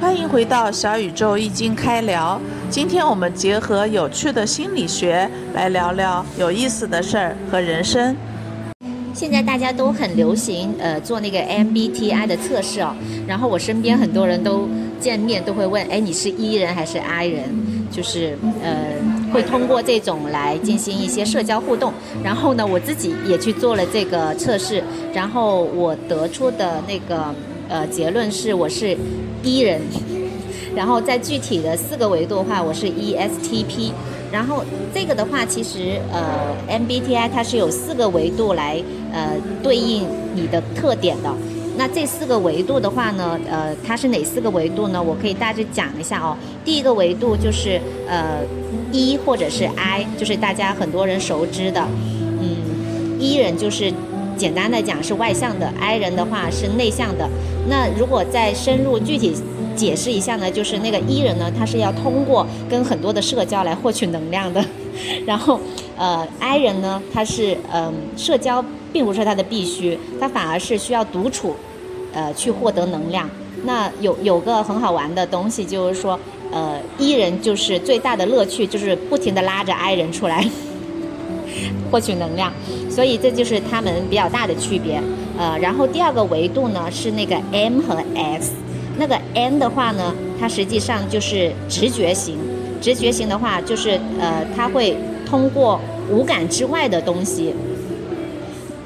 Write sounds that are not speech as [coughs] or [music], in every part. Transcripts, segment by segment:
欢迎回到小宇宙易经开聊。今天我们结合有趣的心理学来聊聊有意思的事儿和人生。现在大家都很流行呃做那个 MBTI 的测试哦，然后我身边很多人都见面都会问，哎，你是 E 人还是 I 人？就是呃会通过这种来进行一些社交互动。然后呢，我自己也去做了这个测试，然后我得出的那个呃结论是我是 E 人。然后在具体的四个维度的话，我是 ESTP。然后这个的话，其实呃 MBTI 它是有四个维度来呃对应你的特点的。那这四个维度的话呢，呃，它是哪四个维度呢？我可以大致讲一下哦。第一个维度就是呃 E 或者是 I，就是大家很多人熟知的，嗯，E 人就是简单的讲是外向的，I 人的话是内向的。那如果再深入具体。解释一下呢，就是那个 E 人呢，他是要通过跟很多的社交来获取能量的，[laughs] 然后呃 I 人呢，他是嗯社交并不是他的必须，他反而是需要独处，呃去获得能量。那有有个很好玩的东西，就是说呃 E 人就是最大的乐趣就是不停的拉着 I 人出来获取能量，所以这就是他们比较大的区别。呃，然后第二个维度呢是那个 M 和 S。那个 N 的话呢，它实际上就是直觉型。直觉型的话，就是呃，它会通过五感之外的东西，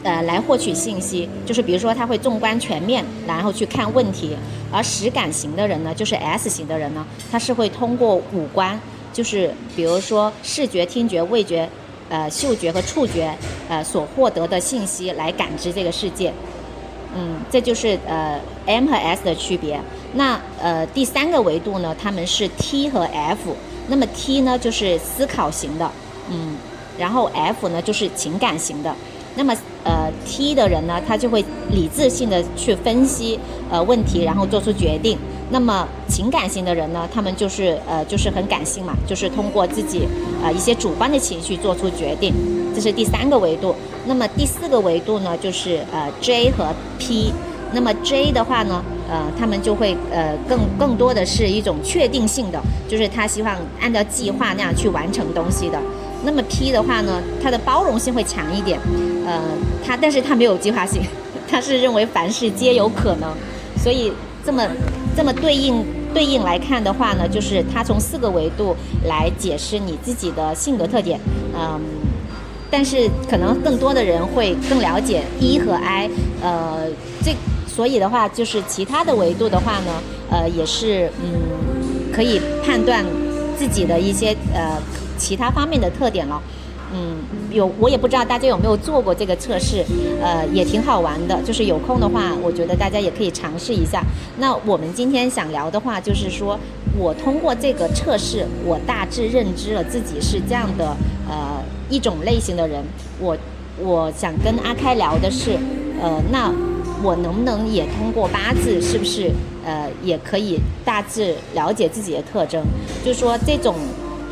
呃，来获取信息。就是比如说，他会纵观全面，然后去看问题。而实感型的人呢，就是 S 型的人呢，他是会通过五官，就是比如说视觉、听觉、味觉、呃，嗅觉和触觉，呃，所获得的信息来感知这个世界。嗯，这就是呃 M 和 S 的区别。那呃第三个维度呢，他们是 T 和 F。那么 T 呢就是思考型的，嗯，然后 F 呢就是情感型的。那么呃 T 的人呢，他就会理智性的去分析呃问题，然后做出决定。那么情感型的人呢，他们就是呃就是很感性嘛，就是通过自己呃一些主观的情绪做出决定。这是第三个维度。那么第四个维度呢，就是呃 J 和 P。那么 J 的话呢，呃，他们就会呃更更多的是一种确定性的，就是他希望按照计划那样去完成东西的。那么 P 的话呢，他的包容性会强一点，呃，他但是他没有计划性，[laughs] 他是认为凡事皆有可能。所以这么这么对应对应来看的话呢，就是他从四个维度来解释你自己的性格特点，嗯。但是可能更多的人会更了解 E 和 I，呃，这所以的话就是其他的维度的话呢，呃，也是嗯可以判断自己的一些呃其他方面的特点了。嗯，有我也不知道大家有没有做过这个测试，呃，也挺好玩的。就是有空的话，我觉得大家也可以尝试一下。那我们今天想聊的话，就是说我通过这个测试，我大致认知了自己是这样的，呃，一种类型的人。我我想跟阿开聊的是，呃，那我能不能也通过八字，是不是呃也可以大致了解自己的特征？就是说这种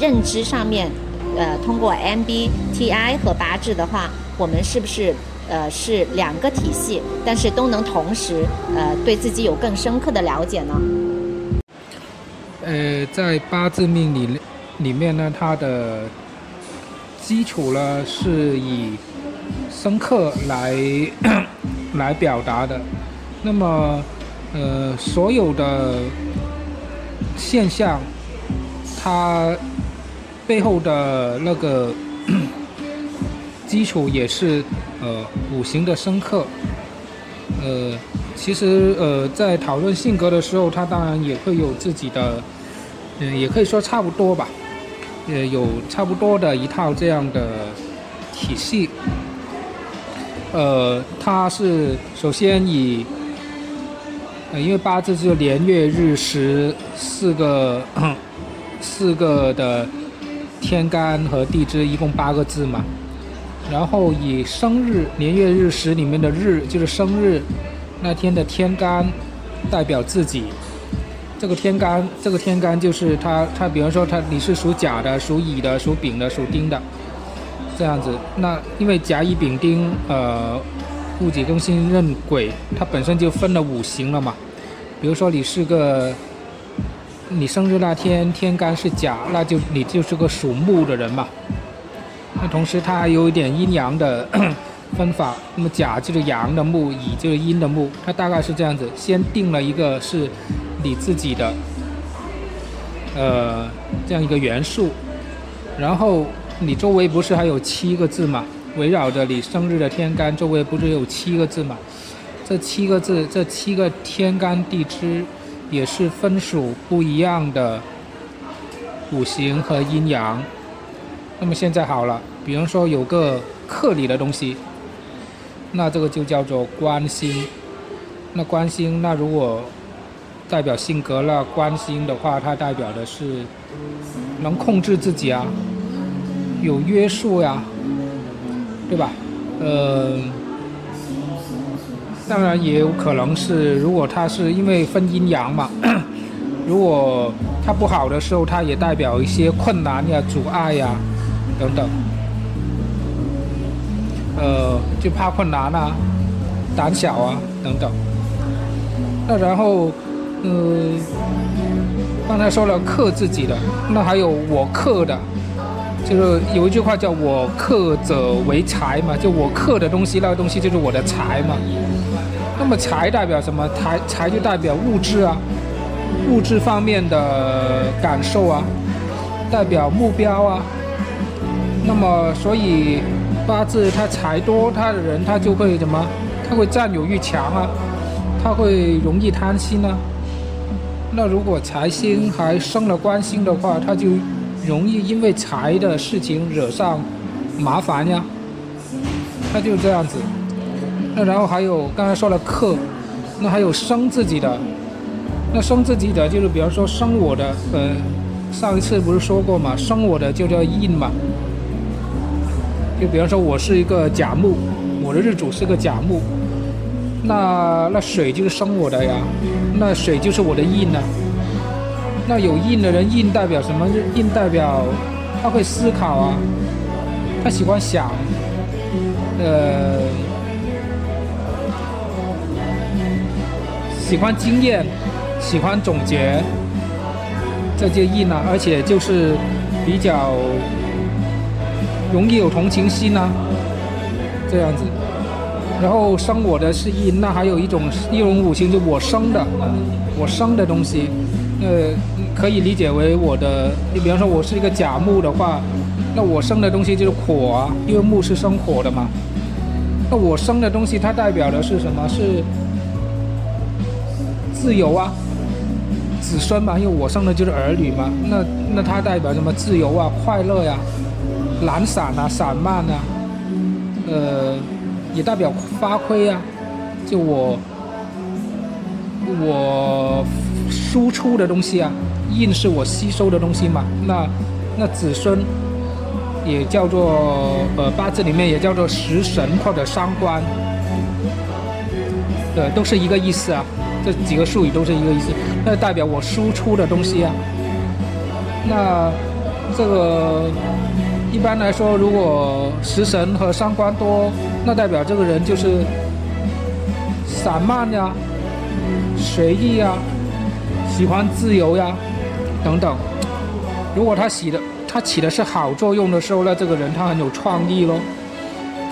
认知上面。呃，通过 MBTI 和八字的话，我们是不是呃是两个体系，但是都能同时呃对自己有更深刻的了解呢？呃，在八字命理里面呢，它的基础呢是以深刻来 [coughs] 来表达的。那么呃，所有的现象，它。背后的那个基础也是呃五行的深刻，呃，其实呃在讨论性格的时候，他当然也会有自己的，嗯，也可以说差不多吧，呃，有差不多的一套这样的体系，呃，他是首先以，因为八字是年月日时四个四个的。天干和地支一共八个字嘛，然后以生日年月日时里面的日就是生日那天的天干代表自己，这个天干这个天干就是他他比方说他你是属甲的属乙的属丙的属丁的这样子，那因为甲乙丙丁呃戊己庚辛壬癸它本身就分了五行了嘛，比如说你是个你生日那天天干是甲，那就你就是个属木的人嘛。那同时它还有一点阴阳的 [coughs] 分法，那么甲就是阳的木，乙就是阴的木，它大概是这样子。先定了一个是你自己的，呃，这样一个元素，然后你周围不是还有七个字嘛？围绕着你生日的天干周围不是有七个字嘛？这七个字，这七个天干地支。也是分属不一样的五行和阴阳。那么现在好了，比方说有个克你的东西，那这个就叫做官星。那官星，那如果代表性格了，官星的话，它代表的是能控制自己啊，有约束呀，对吧？呃。当然也有可能是，如果它是因为分阴阳嘛，[clears throat] 如果它不好的时候，它也代表一些困难呀、阻碍呀等等。呃，就怕困难啊、胆小啊等等。那然后，嗯，刚才说了克自己的，那还有我克的，就是有一句话叫我克者为财嘛，就我克的东西，那个东西就是我的财嘛。财代表什么？财财就代表物质啊，物质方面的感受啊，代表目标啊。那么所以八字他财多，他的人他就会怎么？他会占有欲强啊，他会容易贪心啊。那如果财星还生了官星的话，他就容易因为财的事情惹上麻烦呀。他就这样子。那然后还有刚才说了克，那还有生自己的，那生自己的就是比方说生我的，呃，上一次不是说过嘛，生我的就叫印嘛，就比方说我是一个甲木，我的日主是个甲木，那那水就是生我的呀，那水就是我的印呢，那有印的人印代表什么？印代表他会思考啊，他喜欢想，呃。喜欢经验，喜欢总结，这些印呢，而且就是比较容易有同情心呐，这样子。然后生我的是印，那还有一种一种五行，就我生的，我生的东西，呃，可以理解为我的。你比方说，我是一个甲木的话，那我生的东西就是火，因为木是生火的嘛。那我生的东西，它代表的是什么？是。自由啊，子孙嘛，因为我生的就是儿女嘛，那那它代表什么？自由啊，快乐呀，懒散啊，散漫啊，呃，也代表发挥啊。就我我输出的东西啊，印是我吸收的东西嘛。那那子孙也叫做呃八字里面也叫做食神或者伤官，呃，都是一个意思啊。这几个术语都是一个意思，那代表我输出的东西啊。那这个一般来说，如果食神和伤官多，那代表这个人就是散漫呀、随意呀、喜欢自由呀等等。如果他起的他起的是好作用的时候，那这个人他很有创意咯，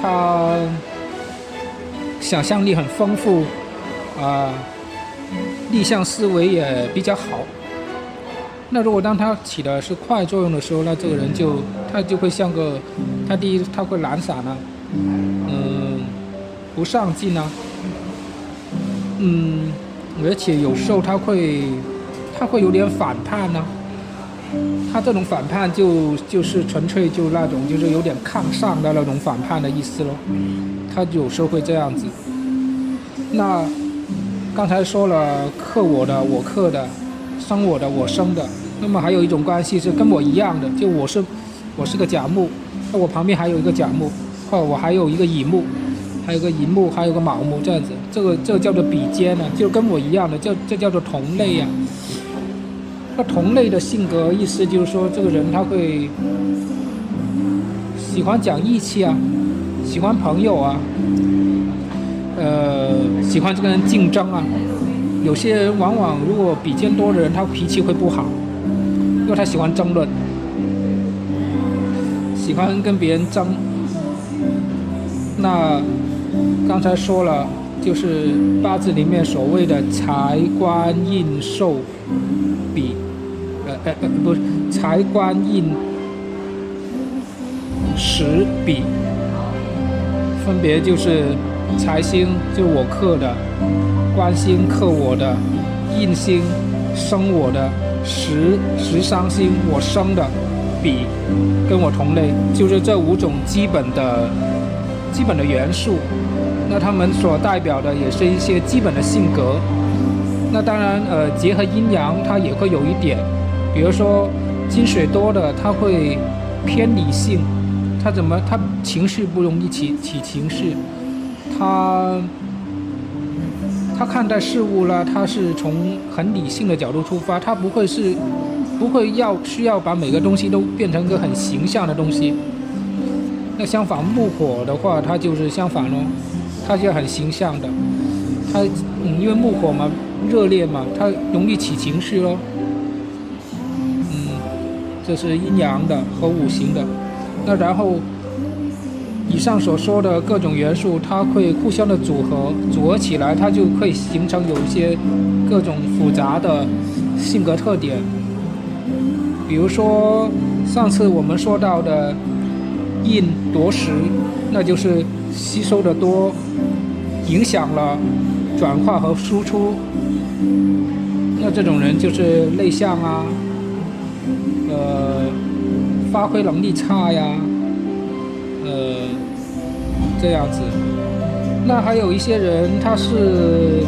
他想象力很丰富啊。逆向思维也比较好。那如果当他起的是快作用的时候，那这个人就他就会像个，他第一他会懒散呢，嗯，不上进啊，嗯，而且有时候他会他会有点反叛呢。他这种反叛就就是纯粹就那种就是有点抗上的那种反叛的意思咯。他有时候会这样子。那。刚才说了克我的，我克的，生我的，我生的。那么还有一种关系是跟我一样的，就我是我是个甲木，那我旁边还有一个甲木，或我还有一个乙木，还有个寅木，还有个卯木，这样子，这个这个叫做比肩呢，就跟我一样的，叫这叫做同类呀。那同类的性格意思就是说，这个人他会喜欢讲义气啊，喜欢朋友啊。呃，喜欢这个人竞争啊，有些人往往如果比肩多的人，他脾气会不好，因为他喜欢争论，喜欢跟别人争。那刚才说了，就是八字里面所谓的财官印寿比，呃呃呃，不是财官印时比，分别就是财星就我克的，官星克我的，印星生我的，食食伤星我生的比，跟我同类，就是这五种基本的。基本的元素，那他们所代表的也是一些基本的性格。那当然，呃，结合阴阳，它也会有一点，比如说金水多的，他会偏理性，他怎么他情绪不容易起起情绪，他他看待事物呢，他是从很理性的角度出发，他不会是不会要需要把每个东西都变成一个很形象的东西。那相反，木火的话，它就是相反咯，它就很形象的，它嗯，因为木火嘛，热烈嘛，它容易起情绪咯。嗯，这是阴阳的和五行的。那然后，以上所说的各种元素，它会互相的组合，组合起来，它就可以形成有一些各种复杂的性格特点。比如说上次我们说到的。印夺食，那就是吸收的多，影响了转化和输出。那这种人就是内向啊，呃，发挥能力差呀，呃，这样子。那还有一些人，他是，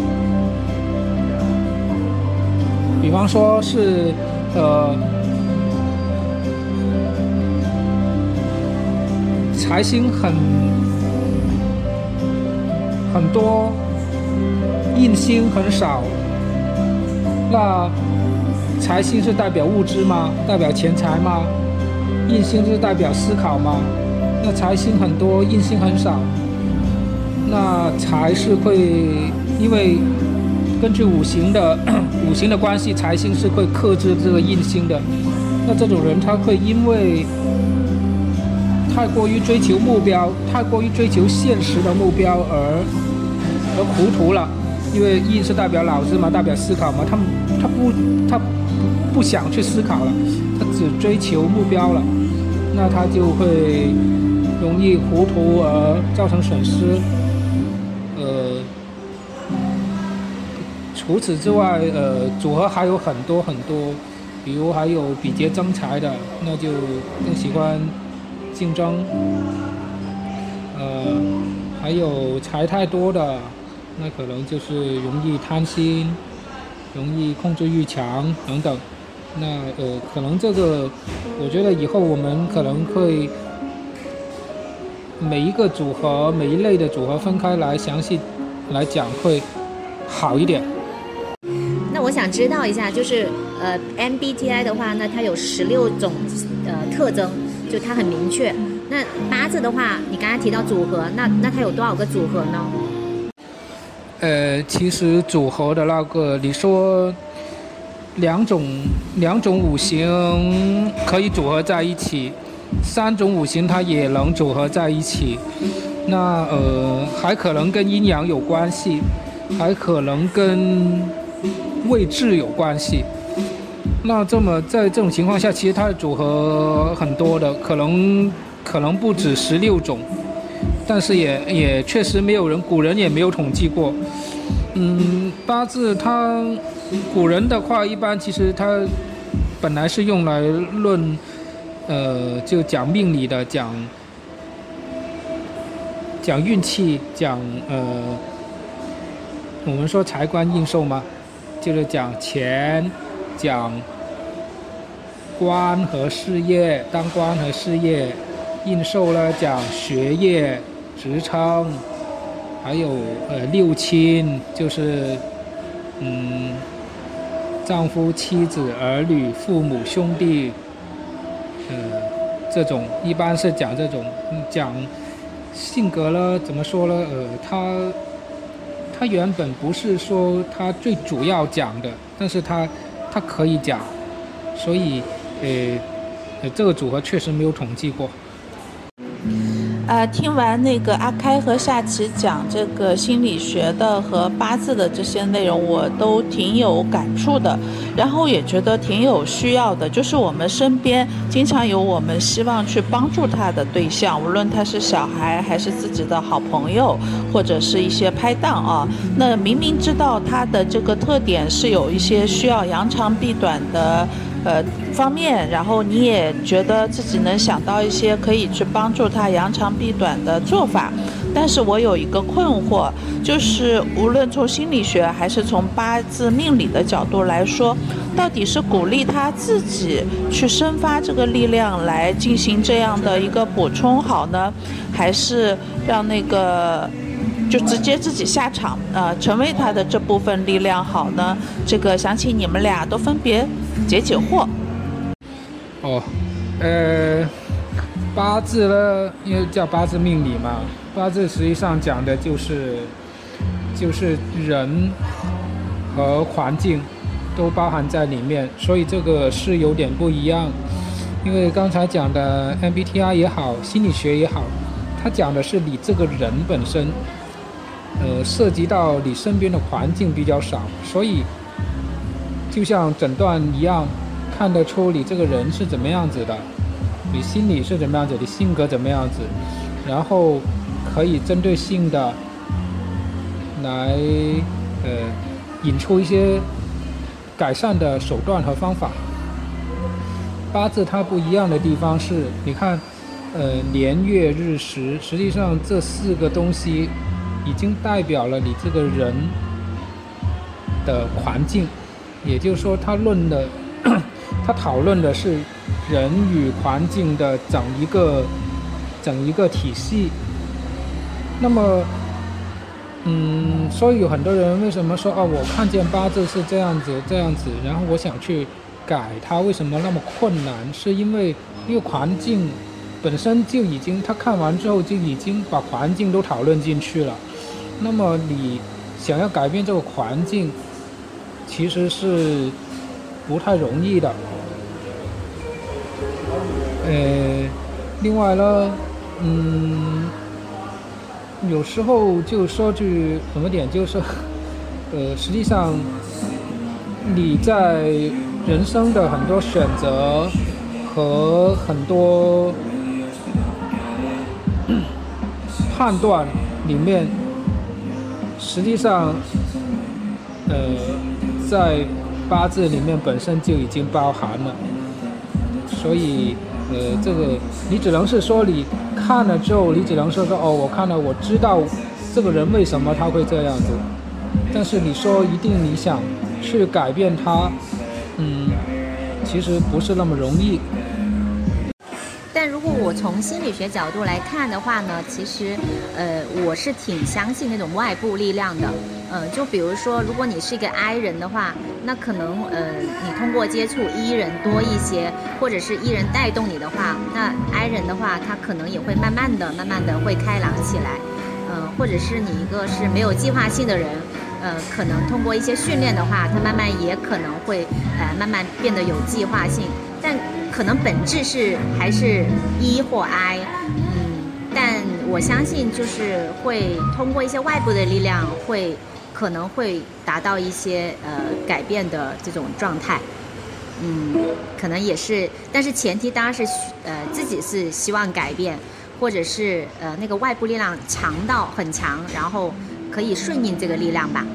比方说是，呃。财星很很多，印星很少。那财星是代表物质吗？代表钱财吗？印星是代表思考吗？那财星很多，印星很少。那财是会因为根据五行的五行的关系，财星是会克制这个印星的。那这种人他会因为。太过于追求目标，太过于追求现实的目标而而糊涂了，因为印是代表脑子嘛，代表思考嘛，他他不他不想去思考了，他只追求目标了，那他就会容易糊涂而造成损失。呃，除此之外，呃，组合还有很多很多，比如还有比劫争财的，那就更喜欢。竞争，呃，还有财太多的，那可能就是容易贪心，容易控制欲强等等。那呃，可能这个，我觉得以后我们可能会每一个组合、每一类的组合分开来详细来讲会好一点。那我想知道一下，就是呃，MBTI 的话，那它有十六种呃特征。就它很明确。那八字的话，你刚才提到组合，那那它有多少个组合呢？呃，其实组合的那个，你说两种两种五行可以组合在一起，三种五行它也能组合在一起。那呃，还可能跟阴阳有关系，还可能跟位置有关系。那这么在这种情况下，其实它的组合很多的，可能可能不止十六种，但是也也确实没有人，古人也没有统计过。嗯，八字它古人的话，一般其实它本来是用来论，呃，就讲命理的，讲讲运气，讲呃，我们说财官印寿嘛，就是讲钱。讲官和事业，当官和事业，应寿呢讲学业、职称，还有呃六亲，就是嗯丈夫、妻子、儿女、父母、兄弟，呃这种一般是讲这种讲性格了，怎么说呢？呃，他他原本不是说他最主要讲的，但是他他可以讲，所以呃这个组合确实没有统计过。呃，听完那个阿开和夏琪讲这个心理学的和八字的这些内容，我都挺有感触的，然后也觉得挺有需要的。就是我们身边经常有我们希望去帮助他的对象，无论他是小孩还是自己的好朋友，或者是一些拍档啊。那明明知道他的这个特点是有一些需要扬长避短的。呃，方面，然后你也觉得自己能想到一些可以去帮助他扬长避短的做法，但是我有一个困惑，就是无论从心理学还是从八字命理的角度来说，到底是鼓励他自己去生发这个力量来进行这样的一个补充好呢，还是让那个？就直接自己下场，呃，成为他的这部分力量好呢？这个想请你们俩都分别解解惑。哦，呃，八字呢，因为叫八字命理嘛，八字实际上讲的就是就是人和环境都包含在里面，所以这个是有点不一样。因为刚才讲的 MBTI 也好，心理学也好，它讲的是你这个人本身。呃，涉及到你身边的环境比较少，所以就像诊断一样，看得出你这个人是怎么样子的，你心理是怎么样子，你性格怎么样子，然后可以针对性的来呃引出一些改善的手段和方法。八字它不一样的地方是，你看，呃，年月日时，实际上这四个东西。已经代表了你这个人的环境，也就是说，他论的，[coughs] 他讨论的是人与环境的整一个整一个体系。那么，嗯，所以有很多人为什么说哦，我看见八字是这样子这样子，然后我想去改它，为什么那么困难？是因为因为环境本身就已经，他看完之后就已经把环境都讨论进去了。那么你想要改变这个环境，其实是不太容易的。呃，另外呢，嗯，有时候就说句什么点，就是，呃，实际上你在人生的很多选择和很多判断里面。实际上，呃，在八字里面本身就已经包含了，所以，呃，这个你只能是说你看了之后，你只能说说哦，我看了，我知道这个人为什么他会这样子，但是你说一定你想去改变他，嗯，其实不是那么容易。从心理学角度来看的话呢，其实，呃，我是挺相信那种外部力量的。嗯，就比如说，如果你是一个 I 人的话，那可能，呃，你通过接触 E 人多一些，或者是 E 人带动你的话，那 I 人的话，他可能也会慢慢的、慢慢的会开朗起来。嗯，或者是你一个是没有计划性的人，呃，可能通过一些训练的话，他慢慢也可能会，呃，慢慢变得有计划性。但可能本质是还是 E 或 I，嗯，但我相信就是会通过一些外部的力量，会可能会达到一些呃改变的这种状态，嗯，可能也是，但是前提当然是呃自己是希望改变，或者是呃那个外部力量强到很强，然后可以顺应这个力量吧。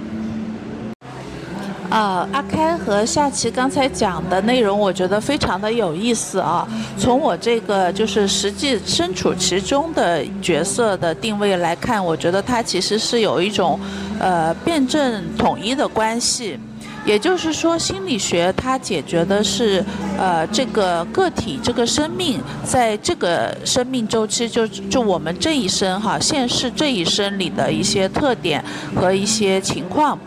呃，阿开和夏琪刚才讲的内容，我觉得非常的有意思啊。从我这个就是实际身处其中的角色的定位来看，我觉得它其实是有一种呃辩证统一的关系。也就是说，心理学它解决的是呃这个个体这个生命在这个生命周期，就就我们这一生哈现世这一生里的一些特点和一些情况。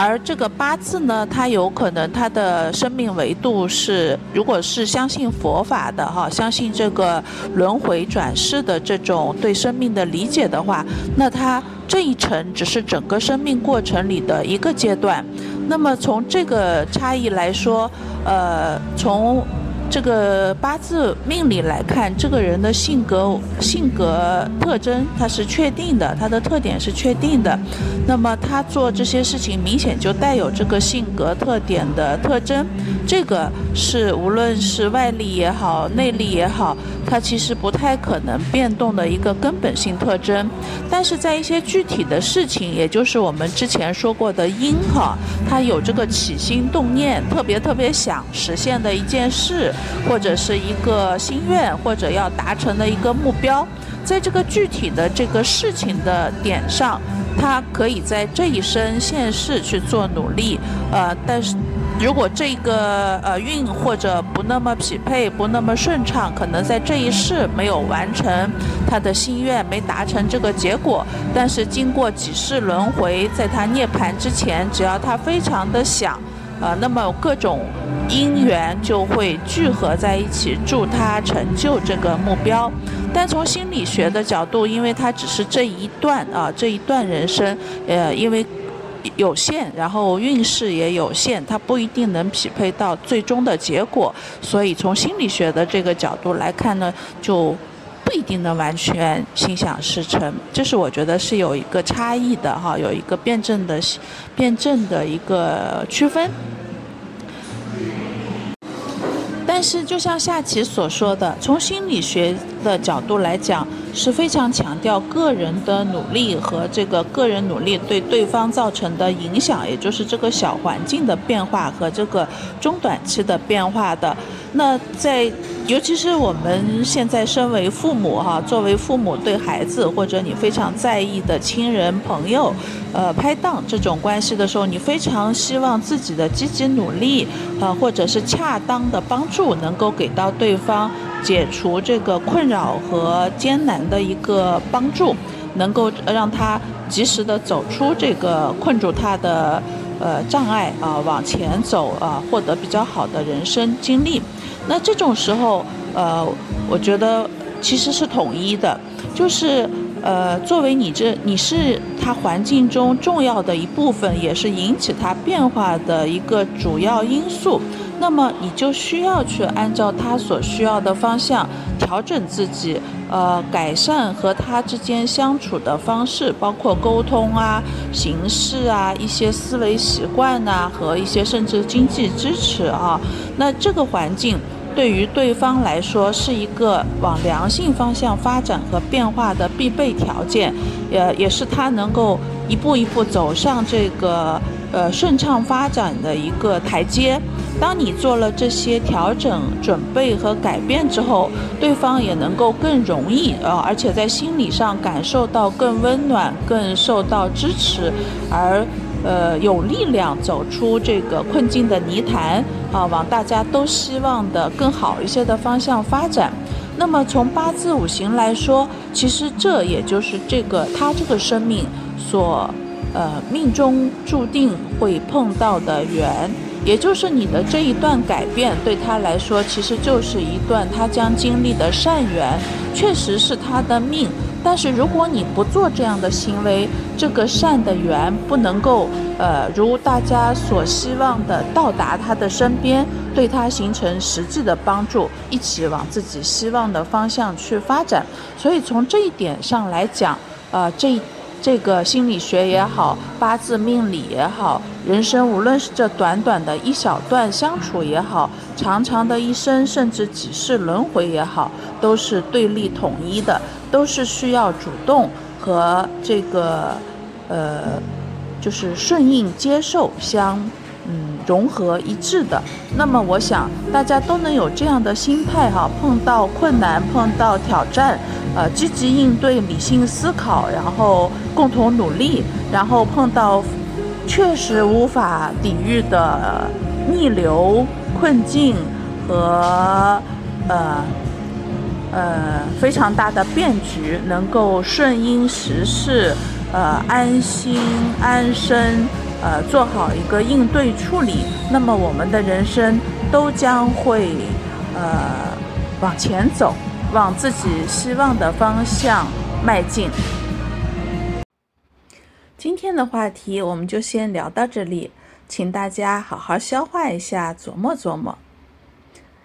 而这个八字呢，它有可能它的生命维度是，如果是相信佛法的哈，相信这个轮回转世的这种对生命的理解的话，那它这一层只是整个生命过程里的一个阶段。那么从这个差异来说，呃，从。这个八字命理来看，这个人的性格性格特征他是确定的，他的特点是确定的。那么他做这些事情，明显就带有这个性格特点的特征。这个是无论是外力也好，内力也好，它其实不太可能变动的一个根本性特征。但是在一些具体的事情，也就是我们之前说过的因哈，它有这个起心动念，特别特别想实现的一件事。或者是一个心愿，或者要达成的一个目标，在这个具体的这个事情的点上，他可以在这一生现世去做努力，呃，但是如果这个呃运或者不那么匹配，不那么顺畅，可能在这一世没有完成他的心愿，没达成这个结果，但是经过几世轮回，在他涅槃之前，只要他非常的想。呃，那么各种因缘就会聚合在一起，助他成就这个目标。但从心理学的角度，因为它只是这一段啊，这一段人生，呃，因为有限，然后运势也有限，它不一定能匹配到最终的结果。所以从心理学的这个角度来看呢，就不一定能完全心想事成。这是我觉得是有一个差异的哈，有一个辩证的辩证的一个区分。但是，就像夏琪所说的，从心理学的角度来讲，是非常强调个人的努力和这个个人努力对对方造成的影响，也就是这个小环境的变化和这个中短期的变化的。那在，尤其是我们现在身为父母哈，作为父母对孩子或者你非常在意的亲人朋友，呃，拍档这种关系的时候，你非常希望自己的积极努力，呃，或者是恰当的帮助，能够给到对方解除这个困扰和艰难的一个帮助，能够让他及时的走出这个困住他的呃障碍啊，往前走啊，获得比较好的人生经历。那这种时候，呃，我觉得其实是统一的，就是呃，作为你这你是他环境中重要的一部分，也是引起他变化的一个主要因素。那么你就需要去按照他所需要的方向调整自己，呃，改善和他之间相处的方式，包括沟通啊、形式啊、一些思维习惯呐，和一些甚至经济支持啊。那这个环境。对于对方来说，是一个往良性方向发展和变化的必备条件，也也是他能够一步一步走上这个呃顺畅发展的一个台阶。当你做了这些调整、准备和改变之后，对方也能够更容易啊，而且在心理上感受到更温暖、更受到支持，而。呃，有力量走出这个困境的泥潭啊，往大家都希望的更好一些的方向发展。那么从八字五行来说，其实这也就是这个他这个生命所呃命中注定会碰到的缘，也就是你的这一段改变对他来说，其实就是一段他将经历的善缘，确实是他的命。但是如果你不做这样的行为，这个善的缘不能够，呃，如大家所希望的到达他的身边，对他形成实际的帮助，一起往自己希望的方向去发展。所以从这一点上来讲，呃，这一。这个心理学也好，八字命理也好，人生无论是这短短的一小段相处也好，长长的一生，甚至几世轮回也好，都是对立统一的，都是需要主动和这个，呃，就是顺应接受相。嗯，融合一致的。那么，我想大家都能有这样的心态哈，碰到困难、碰到挑战，呃，积极应对、理性思考，然后共同努力，然后碰到确实无法抵御的逆流困境和呃呃非常大的变局，能够顺应时势，呃，安心安身。呃做好一个应对处理，那么我们的人生都将会呃往前走，往自己希望的方向迈进。今天的话题我们就先聊到这里，请大家好好消化一下，琢磨琢磨。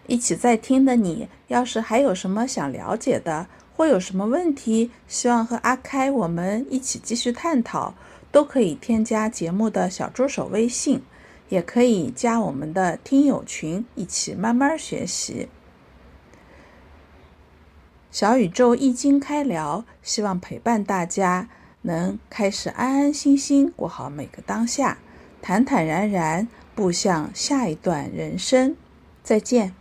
一起在听的你，要是还有什么想了解的，或有什么问题，希望和阿开我们一起继续探讨，都可以添加节目的小助手微信，也可以加我们的听友群，一起慢慢学习。小宇宙易经开聊，希望陪伴大家，能开始安安心心过好每个当下，坦坦然然步向下一段人生。再见。